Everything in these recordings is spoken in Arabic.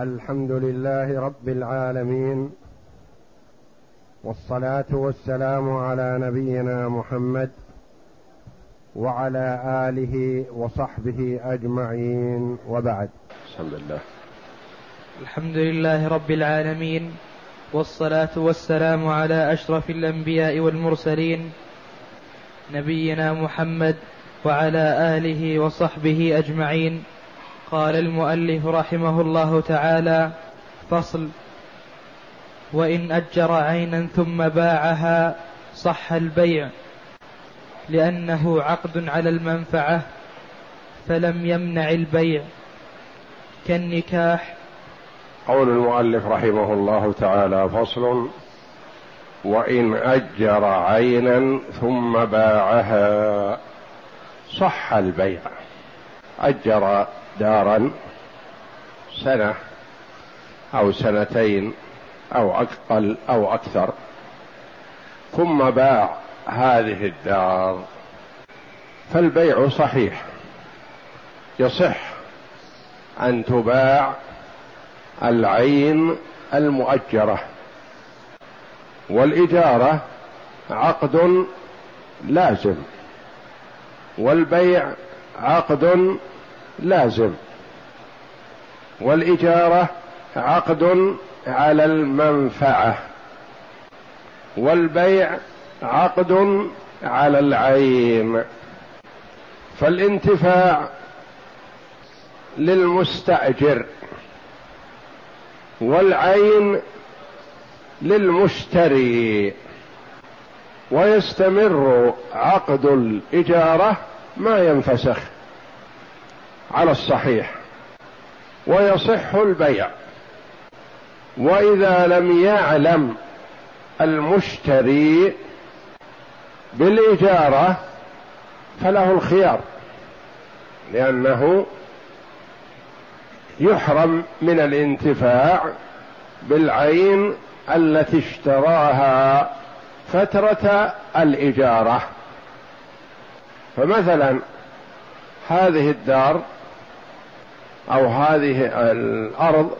الحمد لله رب العالمين والصلاة والسلام على نبينا محمد وعلى آله وصحبه أجمعين وبعد. الحمد لله. الحمد لله رب العالمين والصلاة والسلام على أشرف الأنبياء والمرسلين نبينا محمد وعلى آله وصحبه أجمعين. قال المؤلف رحمه الله تعالى فصل وإن أجر عينا ثم باعها صح البيع لأنه عقد على المنفعة فلم يمنع البيع. كالنكاح. قول المؤلف رحمه الله تعالى فصل وإن أجر عينا ثم باعها صح البيع. أجر دارا سنة أو سنتين أو أقل أو أكثر. ثم باع هذه الدار. فالبيع صحيح. يصح أن تباع العين المؤجرة. والإجارة عقد لازم. والبيع عقد لازم. والإجارة عقد على المنفعة. والبيع عقد على العين. فالانتفاع للمستأجر. والعين للمشتري. ويستمر عقد الإجارة ما ينفسخ. على الصحيح ويصح البيع. وإذا لم يعلم المشتري بالإجارة فله الخيار لأنه يحرم من الانتفاع بالعين التي اشتراها فترة الإجارة. فمثلا هذه الدار أو هذه الأرض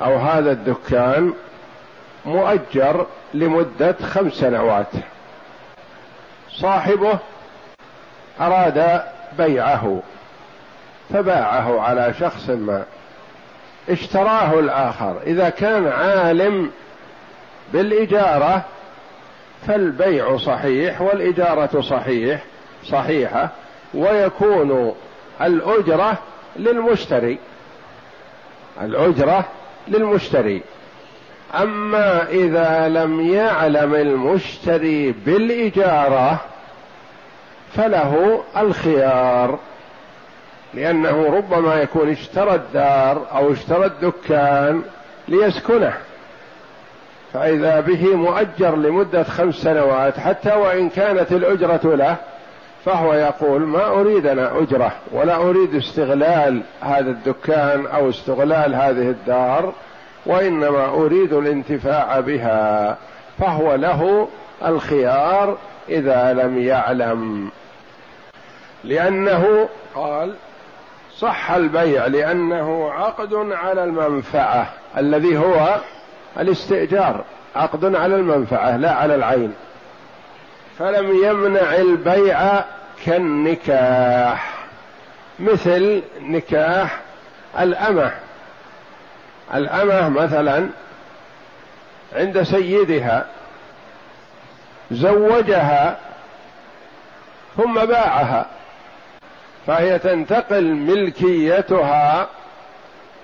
أو هذا الدكان مؤجر لمدة خمس سنوات. صاحبه أراد بيعه فباعه على شخص ما اشتراه الآخر. إذا كان عالم بالإجارة فالبيع صحيح والإجارة صحيح صحيحة ويكون الأجرة للمشتري. الأجرة للمشتري. أما إذا لم يعلم المشتري بالإجارة فله الخيار لأنه ربما يكون اشترى الدار أو اشترى الدكان ليسكنه. فإذا به مؤجر لمدة خمس سنوات حتى وإن كانت الأجرة له فهو يقول ما أريد أنا أجرة ولا أريد استغلال هذا الدكان أو استغلال هذه الدار وإنما أريد الانتفاع بها فهو له الخيار إذا لم يعلم. لأنه قال صح البيع لأنه عقد على المنفعة الذي هو الاستئجار عقد على المنفعة لا على العين. فلم يمنع البيع كالنكاح. مثل نكاح الأمة. الأمة مثلا عند سيدها زوجها ثم باعها فهي تنتقل ملكيتها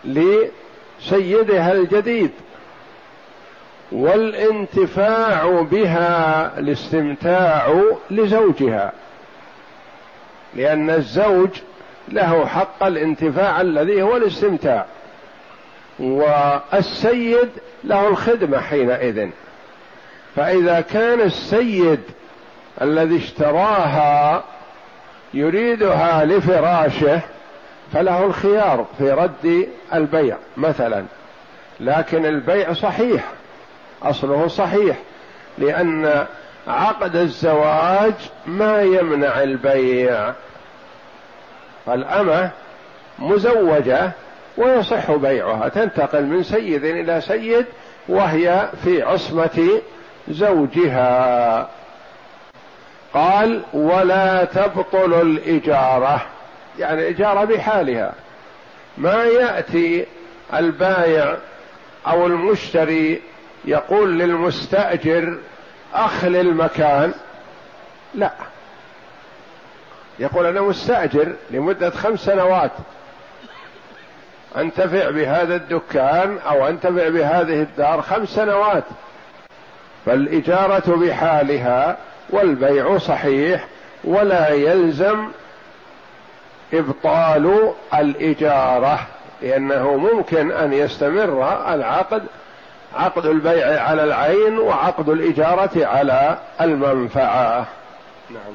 لسيدها الجديد. والانتفاع بها الاستمتاع لزوجها. لأن الزوج له حق الانتفاع الذي هو الاستمتاع والسيد له الخدمة حينئذ. فإذا كان السيد الذي اشتراها يريدها لفراشه فله الخيار في رد البيع مثلا لكن البيع صحيح. أصله صحيح لأن عقد الزواج ما يمنع البيع. فالأمة مزوجة ويصح بيعها تنتقل من سيد إلى سيد وهي في عصمة زوجها. قال ولا تبطل الإجارة. يعني الاجاره بحالها. ما يأتي البايع أو المشتري يقول للمستأجر اخل المكان لا. يقول أنا مستأجر لمدة خمس سنوات. أنتفع بهذا الدكان أو أنتفع بهذه الدار خمس سنوات. فالإجارة بحالها والبيع صحيح ولا يلزم إبطال الإجارة لأنه ممكن أن يستمر العقد عقد البيع على العين وعقد الإجارة على المنفعة. نعم.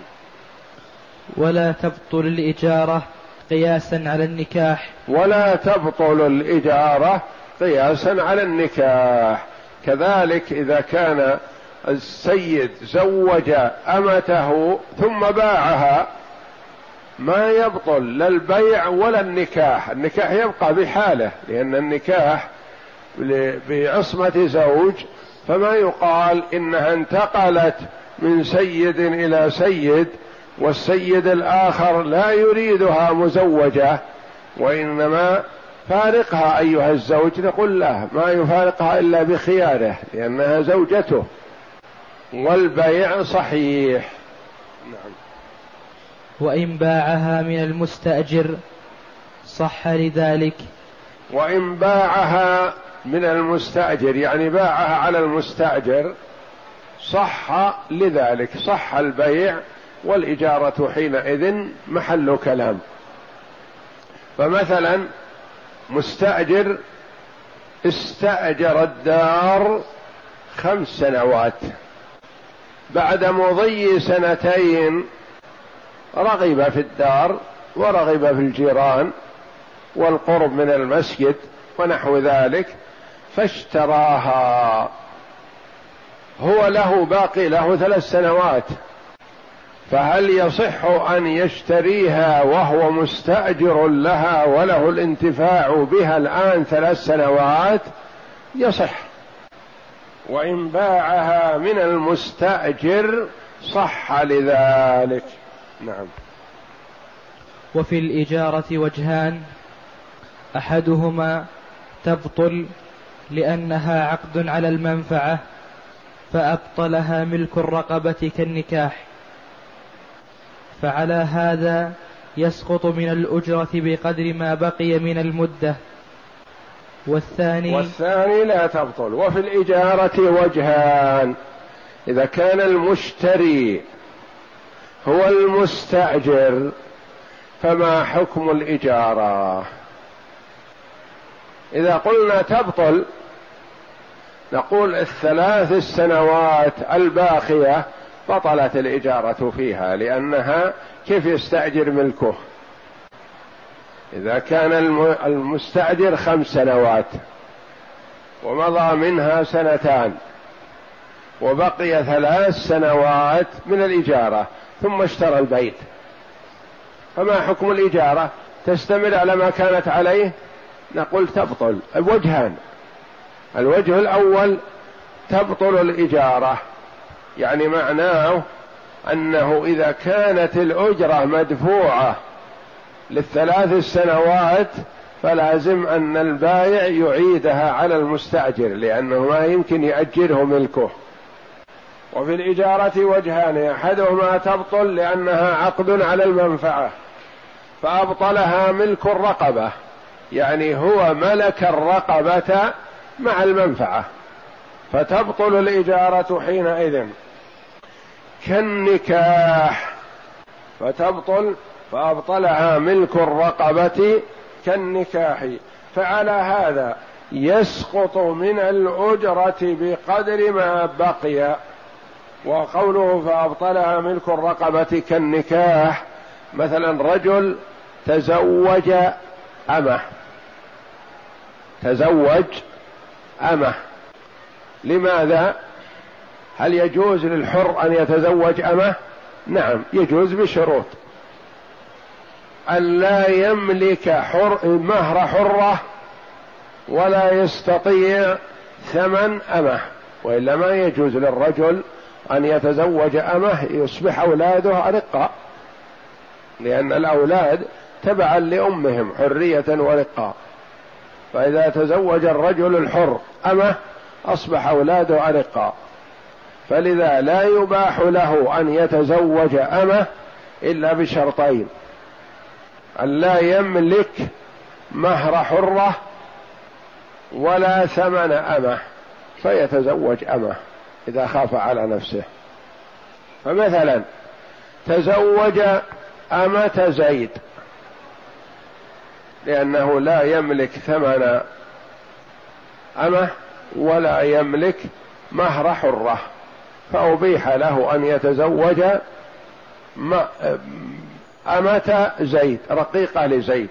ولا تبطل الإجارة قياسا على النكاح. ولا تبطل الإجارة قياسا على النكاح. كذلك إذا كان السيد زوج أمته ثم باعها ما يبطل لا البيع ولا النكاح. النكاح يبقى بحاله لأن النكاح بعصمة زوج فما يقال إنها انتقلت من سيد إلى سيد والسيد الآخر لا يريدها مزوجة وإنما فارقها أيها الزوج نقول لا ما يفارقها إلا بخياره لأنها زوجته والبيع صحيح. نعم. وإن باعها من المستأجر صح لذلك. وإن باعها من المستأجر يعني باعها على المستأجر صح لذلك صح البيع والإجارة حينئذ محل كلام. فمثلا مستأجر استأجر الدار خمس سنوات. بعد مضي سنتين رغب في الدار ورغب في الجيران والقرب من المسجد ونحو ذلك. فاشتراها. هو له باقي له ثلاث سنوات. فهل يصح أن يشتريها وهو مستأجر لها وله الانتفاع بها الآن ثلاث سنوات؟ يصح. وإن باعها من المستأجر صح لذلك. نعم. وفي الإجارة وجهان أحدهما تبطل لأنها عقد على المنفعة فأبطلها ملك الرقبة كالنكاح. فعلى هذا يسقط من الأجرة بقدر ما بقي من المدة. والثاني والثاني لا تبطل وفي الإجارة وجهان. إذا كان المشتري هو المستأجر فما حكم الإجارة؟ إذا قلنا تبطل نقول الثلاث السنوات الباقية بطلت الإجارة فيها لأنها كيف يستأجر ملكه؟ إذا كان المستأجر خمس سنوات ومضى منها سنتان وبقي ثلاث سنوات من الإجارة ثم اشترى البيت. فما حكم الإجارة؟ تستمر على ما كانت عليه؟ نقول تبطل. وجهان. الوجه الأول تبطل الإجارة. يعني معناه أنه إذا كانت الأجرة مدفوعة للثلاث السنوات فلازم أن البايع يعيدها على المستأجر لأنه ما يمكن يأجره ملكه. وفي الإجارة وجهان. أحدهما تبطل لأنها عقد على المنفعة فأبطلها ملك الرقبة. يعني هو ملك الرقبة مع المنفعة فتبطل الإجارة حينئذ كالنكاح فتبطل فأبطلها ملك الرقبة كالنكاح. فعلى هذا يسقط من الأجرة بقدر ما بقي وقوله فأبطلها ملك الرقبة كالنكاح مثلا رجل تزوج أمه. تزوج أمه. لماذا؟ هل يجوز للحر أن يتزوج أمه؟ نعم يجوز بشروط. أن لا يملك حر مهر حرة ولا يستطيع ثمن أمه والا ما يجوز للرجل أن يتزوج أمه يصبح أولاده أرقاء لأن الأولاد تبعا لأمهم حرية ورقاء فإذا تزوج الرجل الحر امه أصبح أولاده أرقاء. فلذا لا يباح له أن يتزوج امه إلا بشرطين. أن لا يملك مهر حرة ولا ثمن امه فيتزوج امه إذا خاف على نفسه. فمثلا تزوج أمة زيد. لأنه لا يملك ثمن أمه ولا يملك مهر حرة فأبيح له أن يتزوج أمة زيد رقيقة لزيد.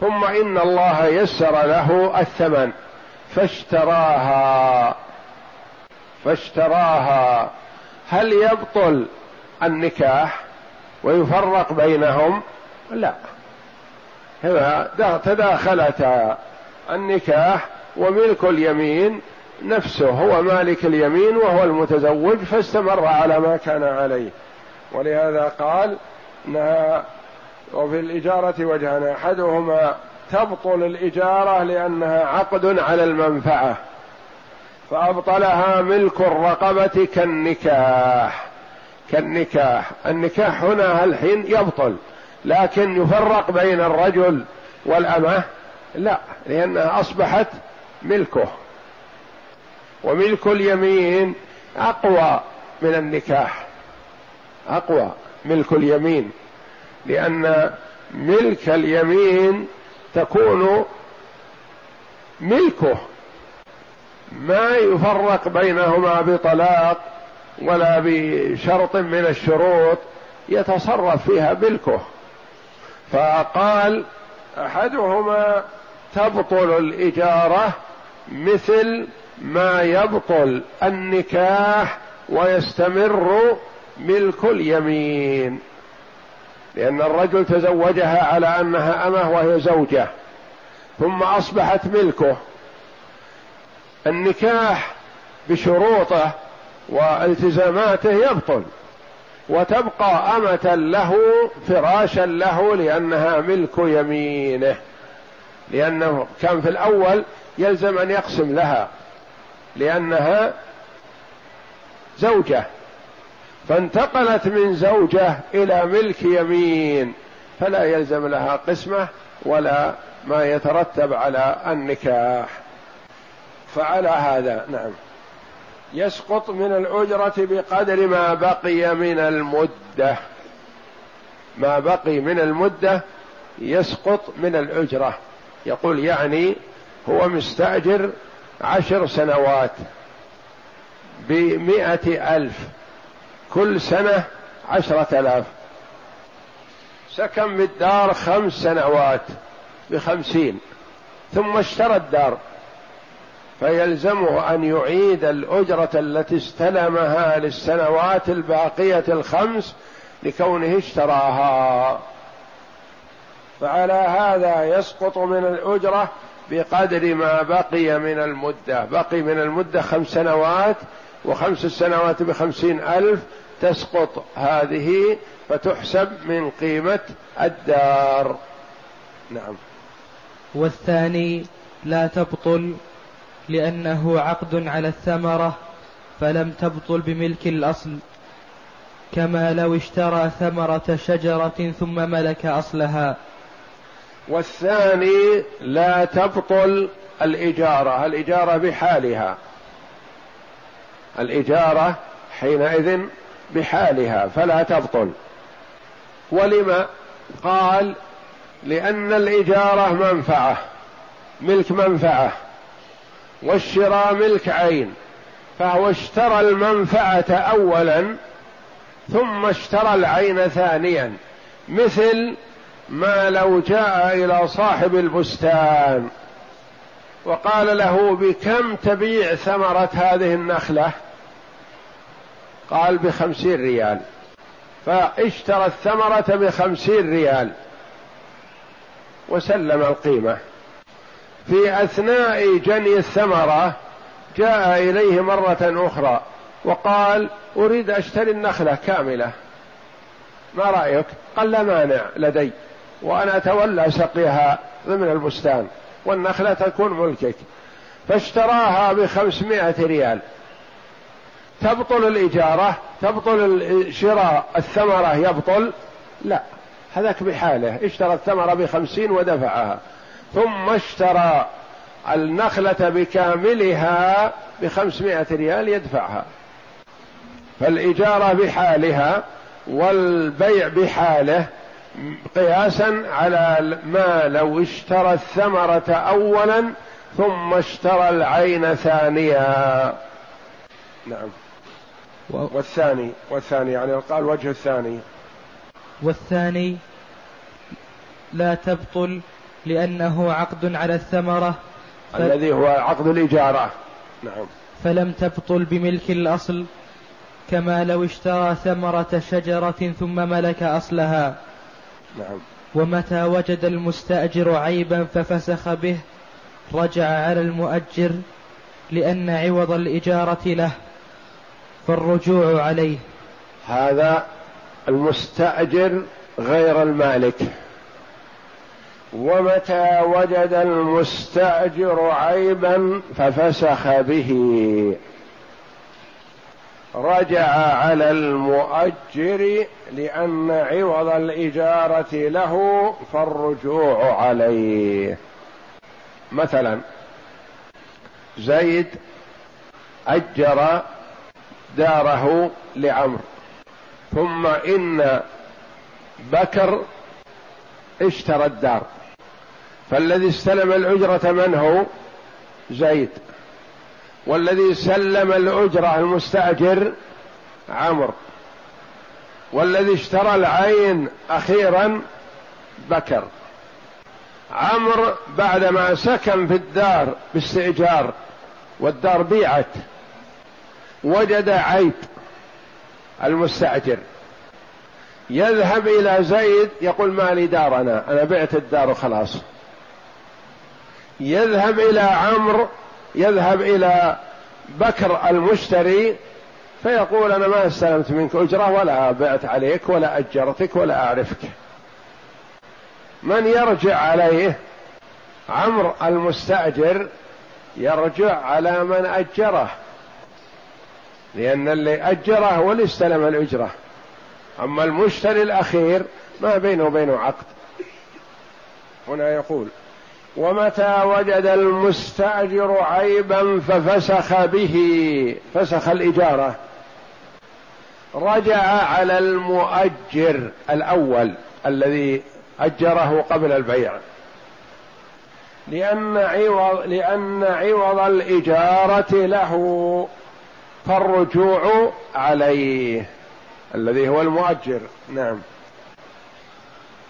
ثم إن الله يسر له الثمن فاشتراها. فاشتراها. هل يبطل النكاح ويفرق بينهم؟ لا. تداخلتا النكاح وملك اليمين نفسه هو مالك اليمين وهو المتزوج فاستمر على ما كان عليه. ولهذا قال انها وفي الإجارة وجهان أحدهما تبطل الإجارة لأنها عقد على المنفعة فأبطلها ملك الرقبة كالنكاح. كالنكاح. النكاح هنا الحين يبطل لكن يفرق بين الرجل والأمة؟ لا لأنها أصبحت ملكه. وملك اليمين أقوى من النكاح. أقوى ملك اليمين لأن ملك اليمين تكون ملكه. ما يفرق بينهما بطلاق ولا بشرط من الشروط يتصرف فيها ملكه. فقال أحدهما تبطل الإجارة مثل ما يبطل النكاح ويستمر ملك اليمين لأن الرجل تزوجها على أنها أمة وهي زوجة ثم أصبحت ملكه. النكاح بشروطه والتزاماته يبطل. وتبقى أمة له فراشا له لأنها ملك يمينه. لأنه كان في الأول يلزم أن يقسم لها لأنها زوجة. فانتقلت من زوجة إلى ملك يمين فلا يلزم لها قسمة ولا ما يترتب على النكاح. فعلى هذا نعم. يسقط من الأجرة بقدر ما بقي من المدة. ما بقي من المدة يسقط من الأجرة. يقول يعني هو مستأجر عشر سنوات بمائة ألف كل سنة عشرة آلاف. سكن بالدار خمس سنوات بخمسين ثم اشترى الدار. فيلزمه أن يعيد الأجرة التي استلمها للسنوات الباقية الخمس لكونه اشتراها. فعلى هذا يسقط من الأجرة بقدر ما بقي من المدة. بقي من المدة خمس سنوات وخمس السنوات بخمسين ألف تسقط هذه فتحسب من قيمة الدار. نعم. والثاني لا تبطل لأنه عقد على الثمرة فلم تبطل بملك الأصل كما لو اشترى ثمرة شجرة ثم ملك أصلها. والثاني لا تبطل الإجارة الإجارة بحالها. الإجارة حينئذ بحالها فلا تبطل. ولم قال لأن الإجارة منفعة ملك منفعة. والشراء ملك عين فهو اشترى المنفعة أولا ثم اشترى العين ثانيا. مثل ما لو جاء إلى صاحب البستان وقال له بكم تبيع ثمرة هذه النخلة؟ قال بخمسين ريال. فاشترى الثمرة بخمسين ريال وسلم القيمة. في أثناء جني الثمرة جاء إليه مرة أخرى وقال أريد أشتري النخلة كاملة. ما رأيك؟ قال لا مانع لدي وأنا أتولى سقيها ضمن البستان والنخلة تكون ملكك. فاشتراها بخمسمائة ريال. تبطل الإجارة؟ تبطل شراء الثمرة؟ يبطل؟ لا. هذاك بحاله. اشترى الثمرة بخمسين ودفعها. ثم اشترى النخلة بكاملها بخمسمائة ريال يدفعها. فالإجارة بحالها والبيع بحاله قياسا على ما لو اشترى الثمرة أولا ثم اشترى العين ثانيا. نعم. والثاني والثاني يعني قال وجه الثاني. والثاني لا تبطل لأنه عقد على الثمرة. ف... الذي هو عقد الإجارة. نعم. فلم تبطل بملك الأصل كما لو اشترى ثمرة شجرة ثم ملك أصلها. نعم. ومتى وجد المستأجر عيبا ففسخ به رجع على المؤجر لأن عوض الإجارة له فالرجوع عليه. هذا المستأجر غير المالك. ومتى وجد المستأجر عيبا ففسخ به. رجع على المؤجر لأن عوض الإجارة له فالرجوع عليه. مثلا زيد أجر داره لعمرو ثم إن بكر اشترى الدار. فالذي استلم الأجرة من هو زيد والذي سلم الأجرة المستأجر عمرو والذي اشترى العين أخيرا بكر. عمرو بعدما سكن في الدار باستئجار والدار بيعت وجد عيب المستأجر. يذهب إلى زيد يقول ما لي دار أنا أنا بعت الدار وخلاص يذهب إلى عمرو يذهب إلى بكر المشتري فيقول أنا ما استلمت منك أجرة ولا بعت عليك ولا أجرتك ولا أعرفك. من يرجع عليه؟ عمرو المستأجر يرجع على من أجره لأن اللي أجره هو اللي استلم الأجرة. أما المشتري الأخير ما بينه وبينه عقد. هنا يقول ومتى وجد المستأجر عيبا ففسخ به فسخ الإجارة. رجع على المؤجر الأول الذي أجره قبل البيع. لأن عوض لأن عوض الإجارة له فالرجوع عليه الذي هو المؤجر. نعم.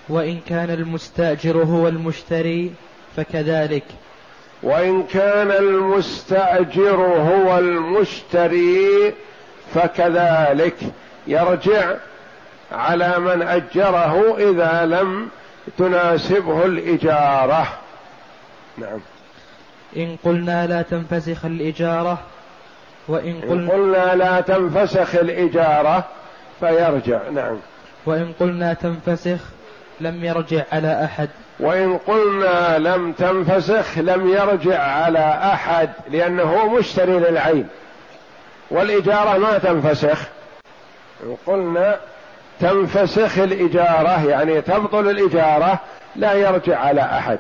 وإن كان المستأجر هو المشتري فكذلك. وإن كان المستأجر هو المشتري فكذلك. يرجع على من أجره إذا لم تناسبه الإجارة. نعم. إن قلنا لا تنفسخ الإجارة وإن قلنا, إن قلنا لا تنفسخ الإجارة فيرجع. نعم. وإن قلنا تنفسخ لم يرجع على أحد. وإن قلنا لم تنفسخ لم يرجع على أحد لأنه مشتري للعين. والإجارة ما تنفسخ. إن قلنا تنفسخ الإجارة يعني تبطل الإجارة لا يرجع على أحد.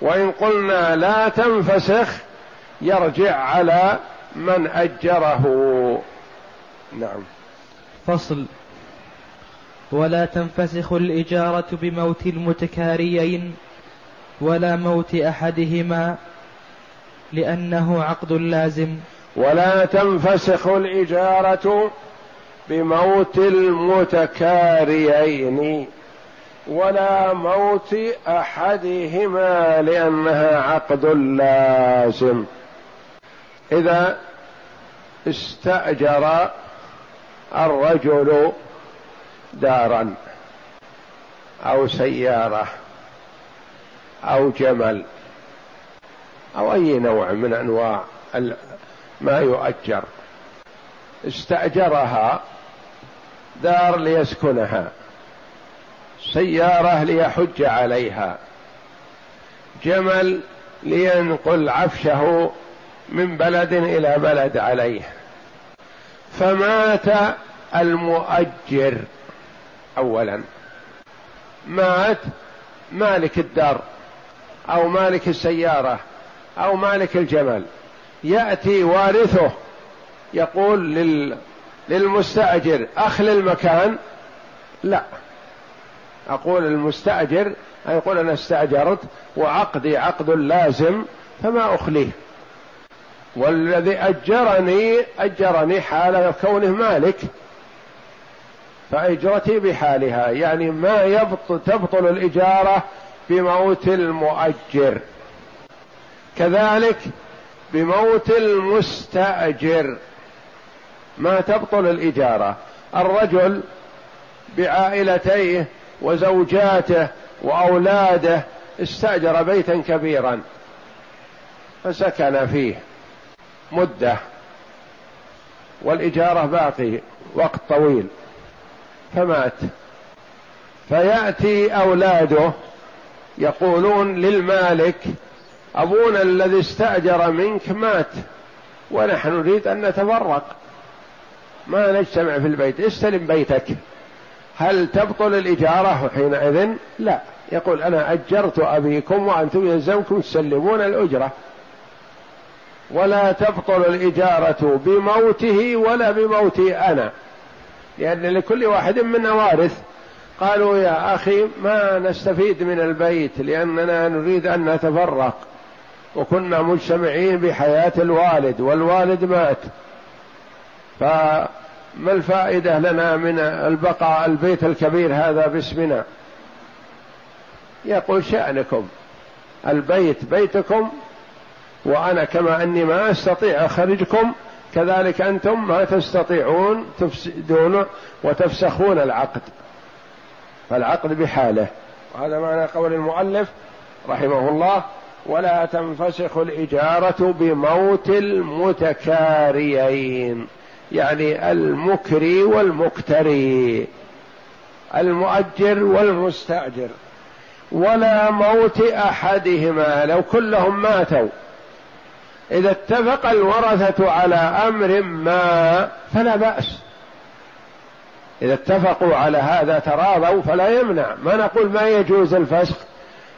وإن قلنا لا تنفسخ يرجع على من أجره. نعم. فصل. ولا تنفسخ الإجارة بموت المتكاريين ولا موت أحدهما لأنه عقد لازم. ولا تنفسخ الإجارة بموت المتكاريين ولا موت أحدهما لأنها عقد لازم. إذا استأجر الرجل دارا أو سيارة أو جمل أو أي نوع من أنواع ما يؤجر. استأجرها دار ليسكنها سيارة ليحج عليها جمل لينقل عفشه من بلد إلى بلد عليه. فمات المؤجر. أولا. مات مالك الدار أو مالك السيارة أو مالك الجمل. يأتي وارثه يقول لل للمستأجر اخل المكان لا. أقول المستأجر يقول أنا استأجرت وعقدي عقد لازم فما أخليه. والذي أجرني أجرني حال كونه مالك. فاجرتي بحالها يعني ما يبطل تبطل الإجارة بموت المؤجر. كذلك بموت المستأجر. ما تبطل الإجارة. الرجل بعائلتيه وزوجاته وأولاده استأجر بيتا كبيرا. فسكن فيه. مدة. والإجارة باقي. وقت طويل. فمات. فيأتي أولاده يقولون للمالك أبونا الذي استأجر منك مات ونحن نريد أن نتفرق. ما نجتمع في البيت استلم بيتك. هل تبطل الإجارة؟ حينئذ لا. يقول أنا أجرت أبيكم وأنتم يلزمكم تسلمون الأجرة. ولا تبطل الإجارة بموته ولا بموتي أنا. لأن لكل واحد منا وارث. قالوا يا أخي ما نستفيد من البيت لأننا نريد أن نتفرق. وكنا مجتمعين بحياة الوالد والوالد مات. فما الفائدة لنا من البقاء البيت الكبير هذا باسمنا؟ يقول شأنكم. البيت بيتكم وأنا كما أني ما أستطيع أخرجكم كذلك أنتم ما تستطيعون تفسدون وتفسخون العقد. فالعقد بحاله. وهذا معنى قول المؤلف رحمه الله ولا تنفسخ الإجارة بموت المتكاريين. يعني المكري والمكتري المؤجر والمستأجر. ولا موت أحدهما لو كلهم ماتوا. إذا اتفق الورثة على أمر ما فلا بأس. إذا اتفقوا على هذا تراضوا فلا يمنع. ما نقول ما يجوز الفسخ؟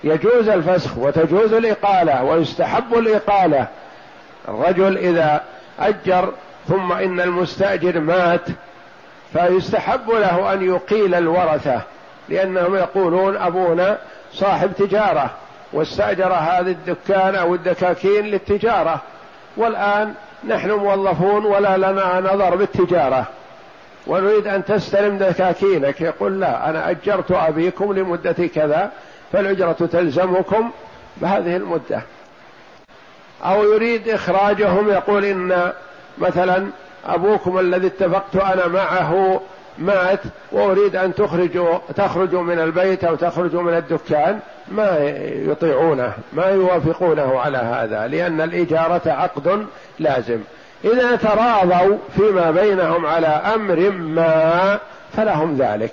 يجوز الفسخ وتجوز الإقالة ويستحب الإقالة. الرجل إذا أجر ثم إن المستأجر مات فيستحب له أن يقيل الورثة لأنهم يقولون أبونا صاحب تجارة. واستأجر هذه الدكان أو الدكاكين للتجارة. والآن نحن موظفون ولا لنا نظر بالتجارة. ونريد أن تستلم دكاكينك. يقول لا أنا أجرت أبيكم لمدة كذا فالأجرة تلزمكم بهذه المدة. أو يريد إخراجهم يقول إن مثلا أبوكم الذي اتفقت أنا معه مات وأريد أن تخرجوا تخرجوا من البيت أو تخرجوا من الدكان ما يطيعونه ما يوافقونه على هذا لأن الإجارة عقد لازم. إذا تراضوا فيما بينهم على أمر ما فلهم ذلك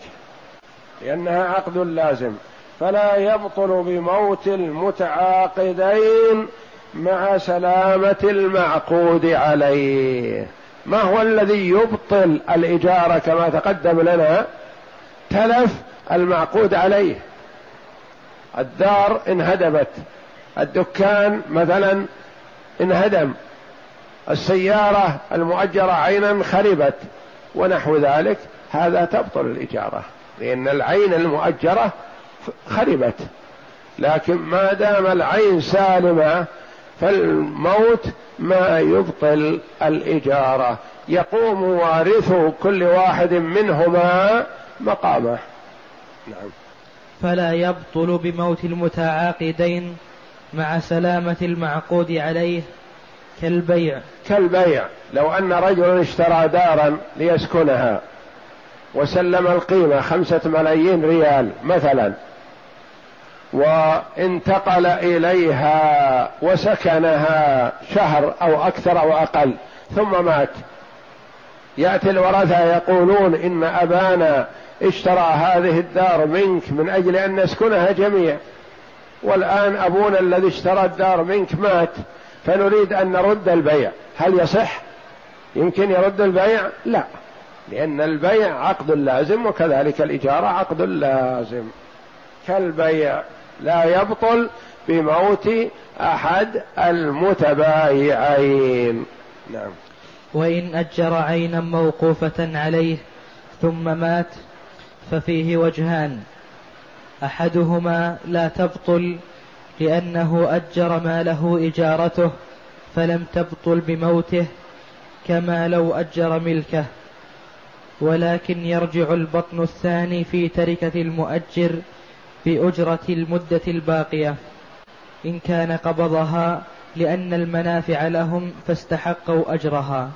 لأنها عقد لازم. فلا يبطل بموت المتعاقدين مع سلامة المعقود عليه. ما هو الذي يبطل الإجارة كما تقدم لنا؟ تلف المعقود عليه. الدار انهدمت. الدكان مثلا انهدم. السيارة المؤجرة عينا خربت. ونحو ذلك. هذا تبطل الإجارة. لأن العين المؤجرة خربت. لكن ما دام العين سالمة فالموت ما يبطل الإجارة. يقوم وارث كل واحد منهما مقامه. نعم. فلا يبطل بموت المتعاقدين مع سلامة المعقود عليه كالبيع. كالبيع. لو أن رجل اشترى دارا ليسكنها وسلم القيمة خمسة ملايين ريال مثلا وانتقل إليها وسكنها شهر أو أكثر أو أقل ثم مات. يأتي الورثة يقولون إن أبانا اشترى هذه الدار منك من أجل أن نسكنها جميع والآن أبونا الذي اشترى الدار منك مات فنريد أن نرد البيع. هل يصح؟ يمكن يرد البيع؟ لا لأن البيع عقد لازم وكذلك الإجارة عقد لازم. كالبيع. لا يبطل بموت أحد المتبايعين. نعم. وإن أجر عينا موقوفة عليه ثم مات ففيه وجهان. أحدهما لا تبطل لأنه أجر ما له إجارته فلم تبطل بموته كما لو أجر ملكه. ولكن يرجع البطن الثاني في تركة المؤجر بأجرة المدة الباقية. إن كان قبضها لأن المنافع لهم فاستحقوا أجرها.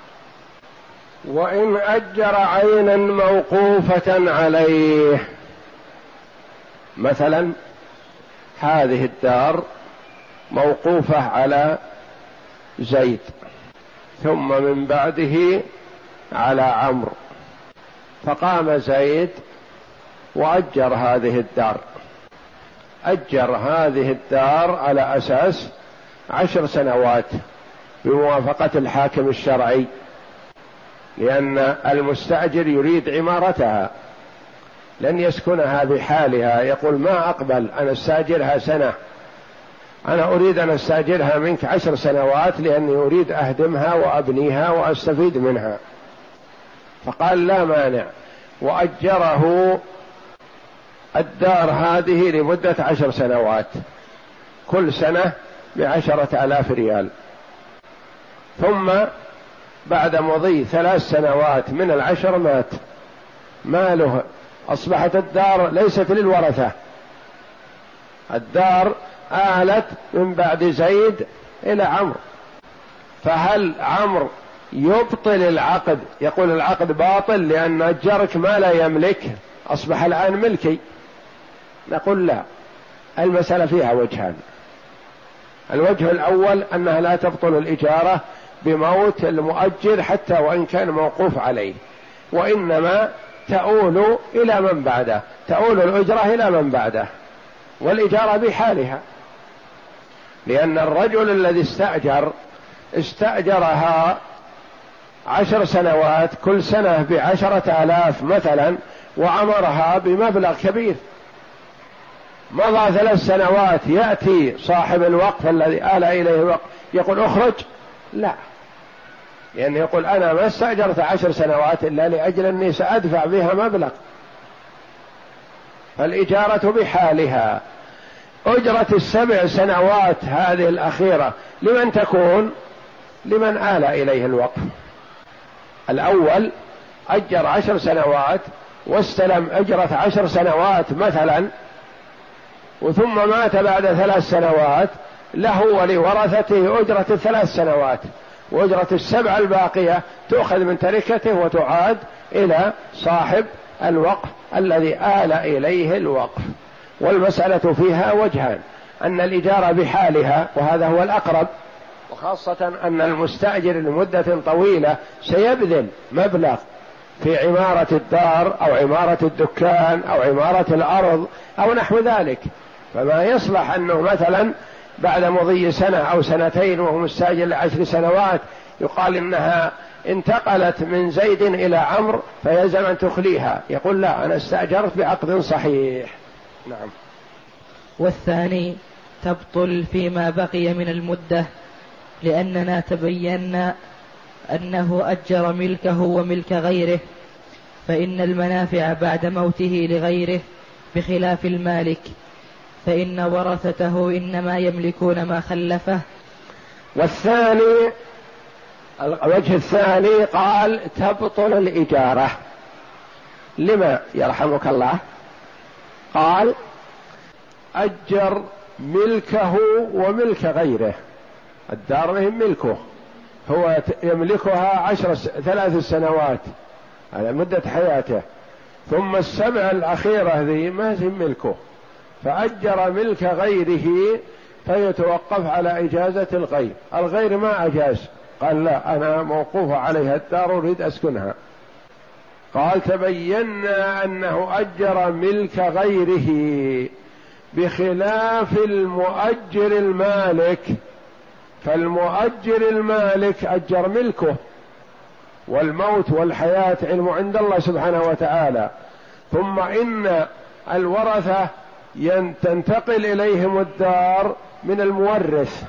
وإن أجر عينا موقوفة عليه. مثلا هذه الدار موقوفة على زيد ثم من بعده على عمرو. فقام زيد وأجر هذه الدار. أجر هذه الدار على أساس عشر سنوات بموافقة الحاكم الشرعي لأن المستأجر يريد عمارتها. لن يسكنها بحالها يقول ما أقبل؟ أن أستأجرها سنة. أنا أريد أن أستأجرها منك عشر سنوات لأني أريد أهدمها وأبنيها وأستفيد منها. فقال لا مانع. وأجره الدار هذه لمدة عشر سنوات. كل سنة بعشرة آلاف ريال. ثم بعد مضي ثلاث سنوات من العشر مات. ماله أصبحت الدار ليست للورثة. الدار آلت من بعد زيد إلى عمرو. فهل عمرو يبطل العقد؟ يقول العقد باطل لأن أجرك ما لا يملك. أصبح الآن ملكي. نقول لا. المسألة فيها وجهان. الوجه الأول أنها لا تبطل الإجارة بموت المؤجر حتى وإن كان موقوف عليه وإنما تؤول إلى من بعده تؤول الأجرة إلى من بعده والإجارة بحالها. لأن الرجل الذي استأجر استأجرها عشر سنوات كل سنة بعشرة آلاف مثلا وعمرها بمبلغ كبير. مضى ثلاث سنوات يأتي صاحب الوقف الذي آل إليه الوقف يقول اخرج؟ لا. لأنه يقول أنا ما استأجرت عشر سنوات إلا لأجل أني سأدفع بها مبلغ. فالإجارة بحالها. أجرة السبع سنوات هذه الأخيرة. لمن تكون؟ لمن آل إليه الوقف. الأول أجر عشر سنوات واستلم أجرة عشر سنوات مثلا وثم مات بعد ثلاث سنوات له ولورثته أجرة الثلاث سنوات وأجرة السبع الباقية تؤخذ من تركته وتعاد إلى صاحب الوقف الذي آل إليه الوقف. والمسألة فيها وجهان أن الإجارة بحالها وهذا هو الأقرب وخاصة أن المستأجر لمدة طويلة سيبذل مبلغ في عمارة الدار أو عمارة الدكان أو عمارة الأرض أو نحو ذلك. فما يصلح أنه مثلا بعد مضي سنة أو سنتين وهو مستأجر لعشر سنوات يقال إنها انتقلت من زيد إلى عمرو فيلزم أن تخليها. يقول لا أنا استأجرت بعقد صحيح. نعم. والثاني تبطل فيما بقي من المدة لأننا تبينا أنه أجر ملكه وملك غيره فإن المنافع بعد موته لغيره بخلاف المالك. فإن ورثته إنما يملكون ما خلفه. والثاني الوجه الثاني قال تبطل الإجارة. لما يرحمك الله؟ قال أجر ملكه وملك غيره. الدار ما هي ملكه. هو يملكها عشر ثلاث سنوات على مدة حياته. ثم السبع الأخيرة ذي ما هي ملكه. فأجر ملك غيره فيتوقف على إجازة الغير الغير ما أجاز. قال لا أنا موقوف عليها الدار أريد أسكنها. قال تبينا أنه أجر ملك غيره بخلاف المؤجر المالك. فالمؤجر المالك أجر ملكه. والموت والحياة علم عند الله سبحانه وتعالى. ثم إن الورثة تنتقل إليهم الدار من المورث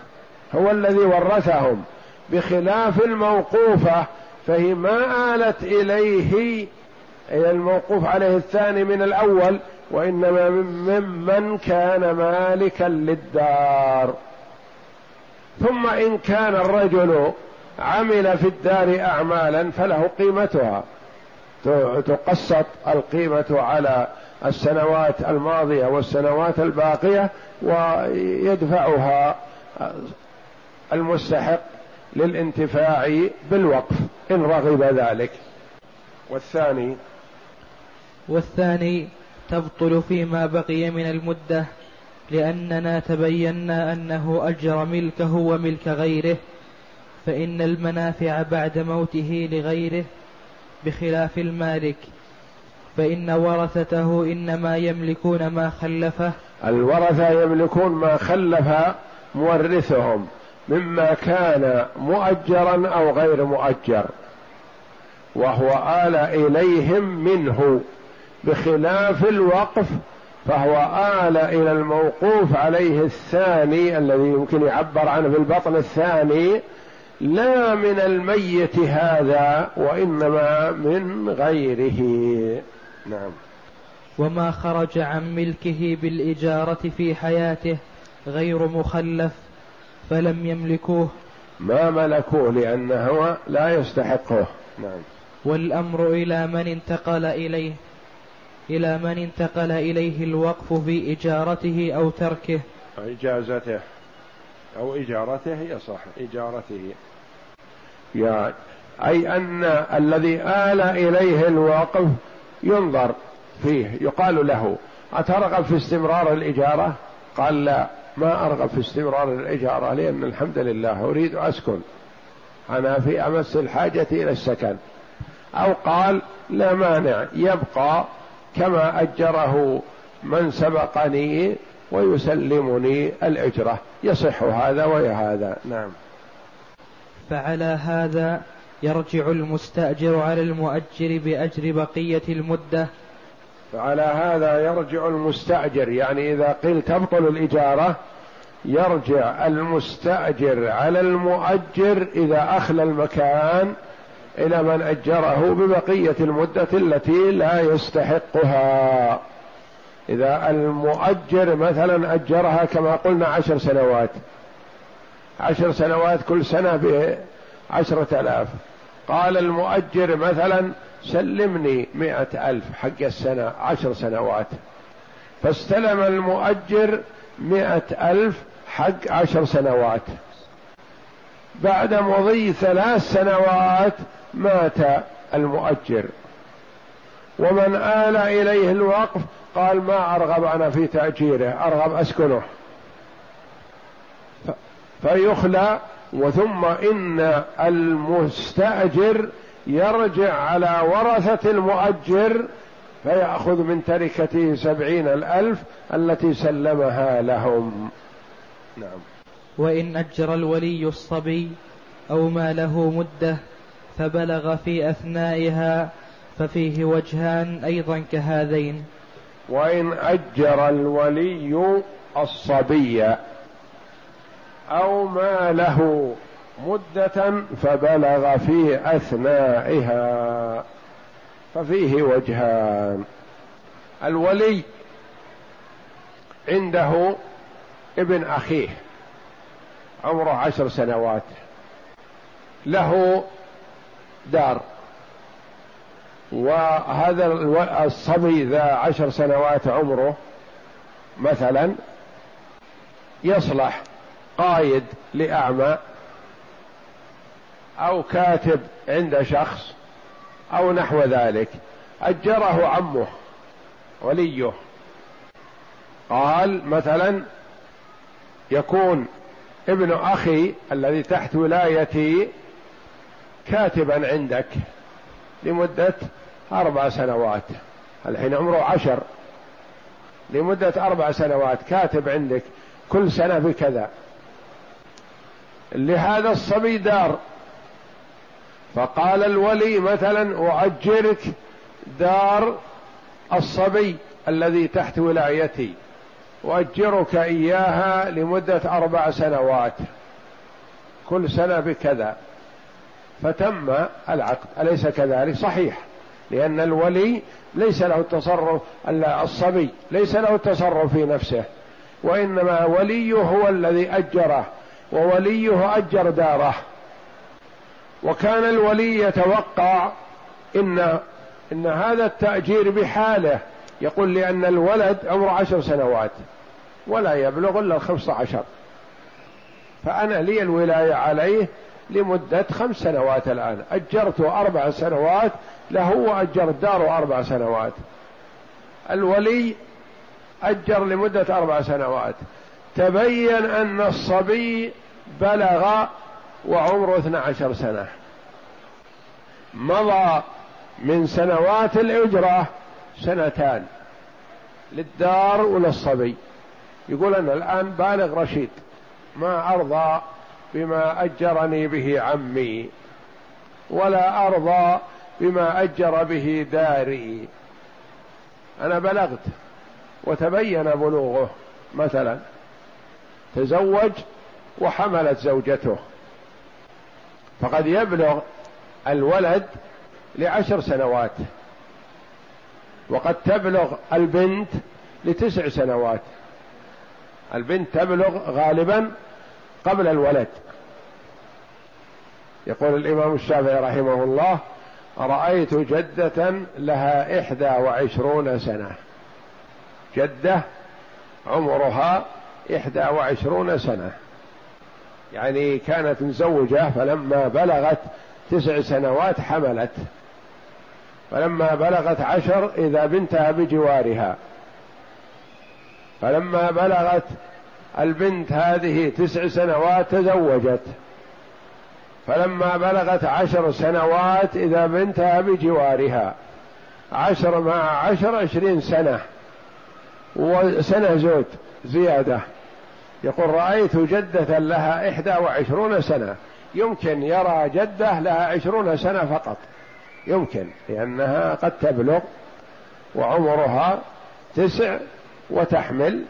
هو الذي ورثهم. بخلاف الموقوفة فهي ما آلت إليه إلى الموقوف عليه الثاني من الأول وإنما ممن كان مالكا للدار. ثم إن كان الرجل عمل في الدار أعمالا فله قيمتها. تقسط القيمة على السنوات الماضية والسنوات الباقية ويدفعها المستحق للانتفاع بالوقف إن رغب ذلك. والثاني والثاني تبطل فيما بقي من المدة لأننا تبينا أنه أجر ملكه وملك غيره فإن المنافع بعد موته لغيره بخلاف المالك فإن ورثته إنما يملكون ما خلفه. الورثة يملكون ما خلف مورثهم مما كان مؤجرا أو غير مؤجر وهو آل إليهم منه. بخلاف الوقف فهو آل إلى الموقوف عليه الثاني الذي يمكن يعبر عنه في البطن الثاني. لا من الميت هذا وإنما من غيره. نعم. وما خرج عن ملكه بالإجارة في حياته غير مخلف فلم يملكوه. ما ملكوه لأنه لا يستحقه. نعم. والأمر إلى من انتقل إليه؟ إلى من انتقل إليه الوقف في إجارته أو تركه؟ إجازته. أو إجارته يصح إجارته. يعني أي أن الذي آل إليه الوقف ينظر فيه يقال له أترغب في استمرار الإجارة؟ قال لا ما أرغب في استمرار الإجارة لأن الحمد لله أريد أسكن. أنا في أمس الحاجة إلى السكن. أو قال لا مانع يبقى كما أجره من سبقني ويسلمني الأجرة. يصح هذا وهذا نعم. فعلى هذا يرجع المستأجر على المؤجر بأجر بقية المدة. فعلى هذا يرجع المستأجر يعني إذا قيل تبطل الإجارة يرجع المستأجر على المؤجر إذا أخلى المكان إلى من أجره ببقية المدة التي لا يستحقها. إذا المؤجر مثلا أجرها كما قلنا عشر سنوات عشر سنوات كل سنة بعشرة آلاف. قال المؤجر مثلا سلمني مئة ألف حق السنة عشر سنوات. فاستلم المؤجر مئة ألف حق عشر سنوات. بعد مضي ثلاث سنوات مات المؤجر. ومن آل إليه الوقف قال ما أرغب أنا في تأجيره أرغب أسكنه. فيخلى وثم إن المستأجر يرجع على ورثة المؤجر فيأخذ من تركته سبعين الألف التي سلمها لهم. نعم. وإن أجر الولي الصبي أو ما له مدة فبلغ في أثنائها ففيه وجهان أيضا كهذين. وإن أجر الولي الصبي أو ما له مدة فبلغ في أثنائها. ففيه وجهان. الولي عنده ابن أخيه عمره عشر سنوات. له دار. وهذا الصبي ذا عشر سنوات عمره مثلا يصلح. قايد لأعمى أو كاتب عند شخص أو نحو ذلك. أجره عمه وليه. قال مثلا يكون ابن أخي الذي تحت ولايتي كاتبا عندك لمدة أربع سنوات. الحين عمره عشر. لمدة أربع سنوات كاتب عندك كل سنة بكذا. لهذا الصبي دار. فقال الولي مثلا اؤجرك دار الصبي الذي تحت ولايتي. أؤجرك إياها لمدة أربع سنوات. كل سنة بكذا. فتم العقد. أليس كذلك؟ صحيح. لأن الولي ليس له التصرف الصبي ليس له التصرف في نفسه. وإنما وليه هو الذي أجره. ووليه أجر داره. وكان الولي يتوقع إن إن هذا التأجير بحاله. يقول لأن الولد عمره عشر سنوات ولا يبلغ إلا الخمسة عشر. فأنا لي الولاية عليه لمدة خمس سنوات الآن. أجرت أربع سنوات له وأجر الدار أربع سنوات. الولي أجر لمدة أربع سنوات. تبين أن الصبي بلغ وعمره 12 سنة. مضى من سنوات الإجرة سنتان للدار وللصبي يقول أنا الآن بالغ رشيد ما أرضى بما أجرني به عمي ولا أرضى بما أجر به داري. أنا بلغت وتبين بلوغه مثلا. تزوج وحملت زوجته. فقد يبلغ الولد لعشر سنوات. وقد تبلغ البنت لتسع سنوات. البنت تبلغ غالبا قبل الولد. يقول الإمام الشافعي رحمه الله رأيت جدة لها إحدى وعشرون سنة. جدة عمرها إحدى وعشرون سنة. يعني كانت مزوجة فلما بلغت تسع سنوات حملت. فلما بلغت عشر إذا بنتها بجوارها. فلما بلغت البنت هذه تسع سنوات تزوجت. فلما بلغت عشر سنوات إذا بنتها بجوارها. عشر مع عشر عشرين سنة. وسنة زود زيادة. يقول رأيت جدة لها إحدى وعشرون سنة. يمكن يرى جدة لها عشرون سنة فقط. يمكن لأنها قد تبلغ وعمرها تسع وتحمل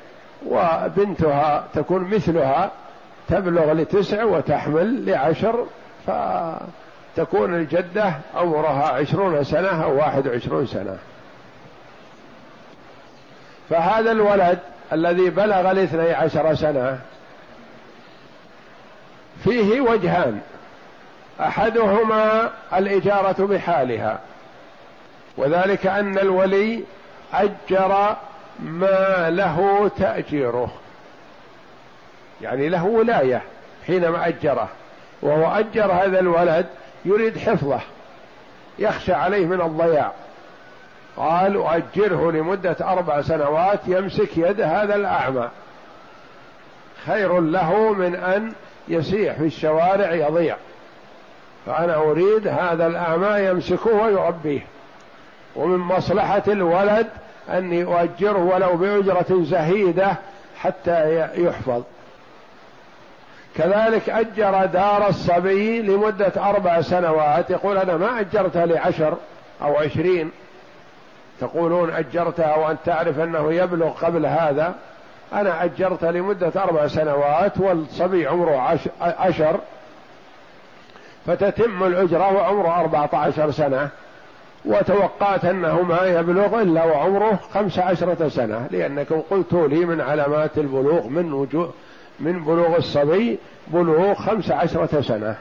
وبنتها تكون مثلها تبلغ لتسع وتحمل لعشر فتكون الجدة عمرها عشرون سنة أو واحد وعشرون سنة. فهذا الولد الذي بلغ الاثني عشر سنة. فيه وجهان. أحدهما الإجارة بحالها. وذلك أن الولي أجر ما له تأجيره. يعني له ولاية حينما أجره. وهو أجر هذا الولد يريد حفظه. يخشى عليه من الضياع. قال أؤجره لمدة أربع سنوات يمسك يد هذا الأعمى. خير له من أن يسيح في الشوارع يضيع. فأنا أريد هذا الأعمى يمسكه ويربيه ومن مصلحة الولد أني أؤجره ولو بأجرة زهيدة حتى يحفظ. كذلك أجر دار الصبي لمدة أربع سنوات. يقول أنا ما أجرتها لعشر أو عشرين. تقولون أجرتها وأنت تعرف أنه يبلغ قبل هذا؟ أنا أجرت لمدة أربع سنوات والصبي عمره عشر. فتتم الأجرة وعمره أربعة عشر سنة. وتوقعت أنه ما يبلغ إلا وعمره خمس عشرة سنة لأنكم قلتوا لي من علامات البلوغ من وجوه من بلوغ الصبي بلوغ خمس عشرة سنة.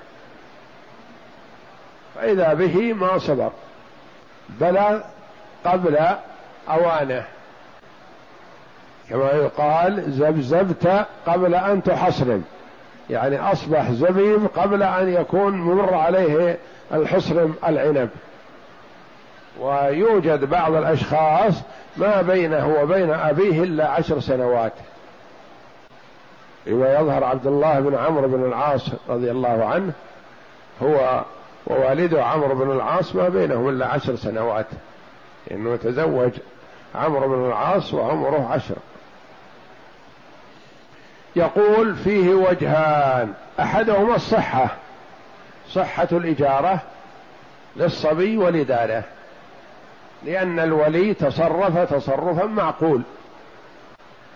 فإذا به ما صبر. بلغ قبل أوانه. كما يقال زبزبت قبل أن تحصرم. يعني أصبح زبيب قبل أن يكون مر عليه الحصرم العنب. ويوجد بعض الأشخاص ما بينه وبين أبيه إلا عشر سنوات. لما يظهر عبد الله بن عمرو بن العاص رضي الله عنه هو ووالده عمرو بن العاص ما بينهم إلا عشر سنوات. إنه تزوج عمرو بن العاص وعمره عشر. يقول فيه وجهان أحدهما الصحة صحة الإجارة للصبي ولداره لأن الولي تصرف تصرفا معقول.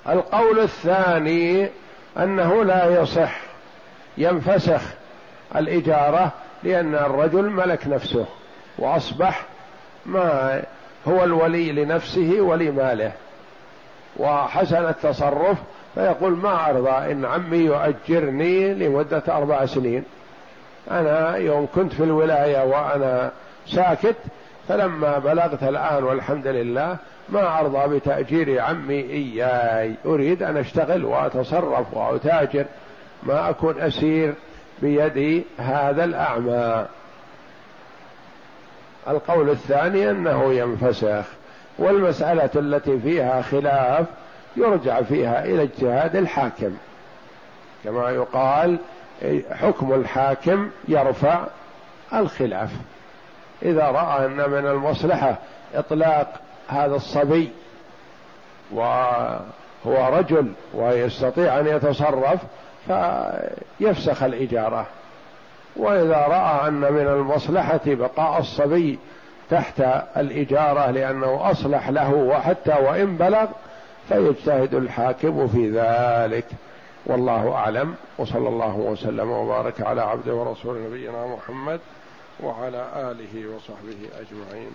القول الثاني أنه لا يصح ينفسخ الإجارة لأن الرجل ملك نفسه وأصبح ما هو الولي لنفسه ولماله. وحسن التصرف فيقول ما أرضى إن عمي يؤجرني لمدة أربع سنين. أنا يوم كنت في الولاية وأنا ساكت فلما بلغت الآن والحمد لله ما أرضى بتأجير عمي إياي. أريد أن أشتغل وأتصرف وأتاجر. ما أكون أسير بيد هذا الأعمى. القول الثاني أنه ينفسخ والمسألة التي فيها خلاف يرجع فيها إلى اجتهاد الحاكم. كما يقال حكم الحاكم يرفع الخلاف. إذا رأى أن من المصلحة إطلاق هذا الصبي وهو رجل ويستطيع أن يتصرف فيفسخ الإجارة. وإذا رأى أن من المصلحة بقاء الصبي تحت الإجارة لأنه أصلح له وحتى وإن بلغ فيجتهد الحاكم في ذلك. والله أعلم. وصلى الله وسلم وبارك على عبده ورسول نبينا محمد وعلى آله وصحبه أجمعين.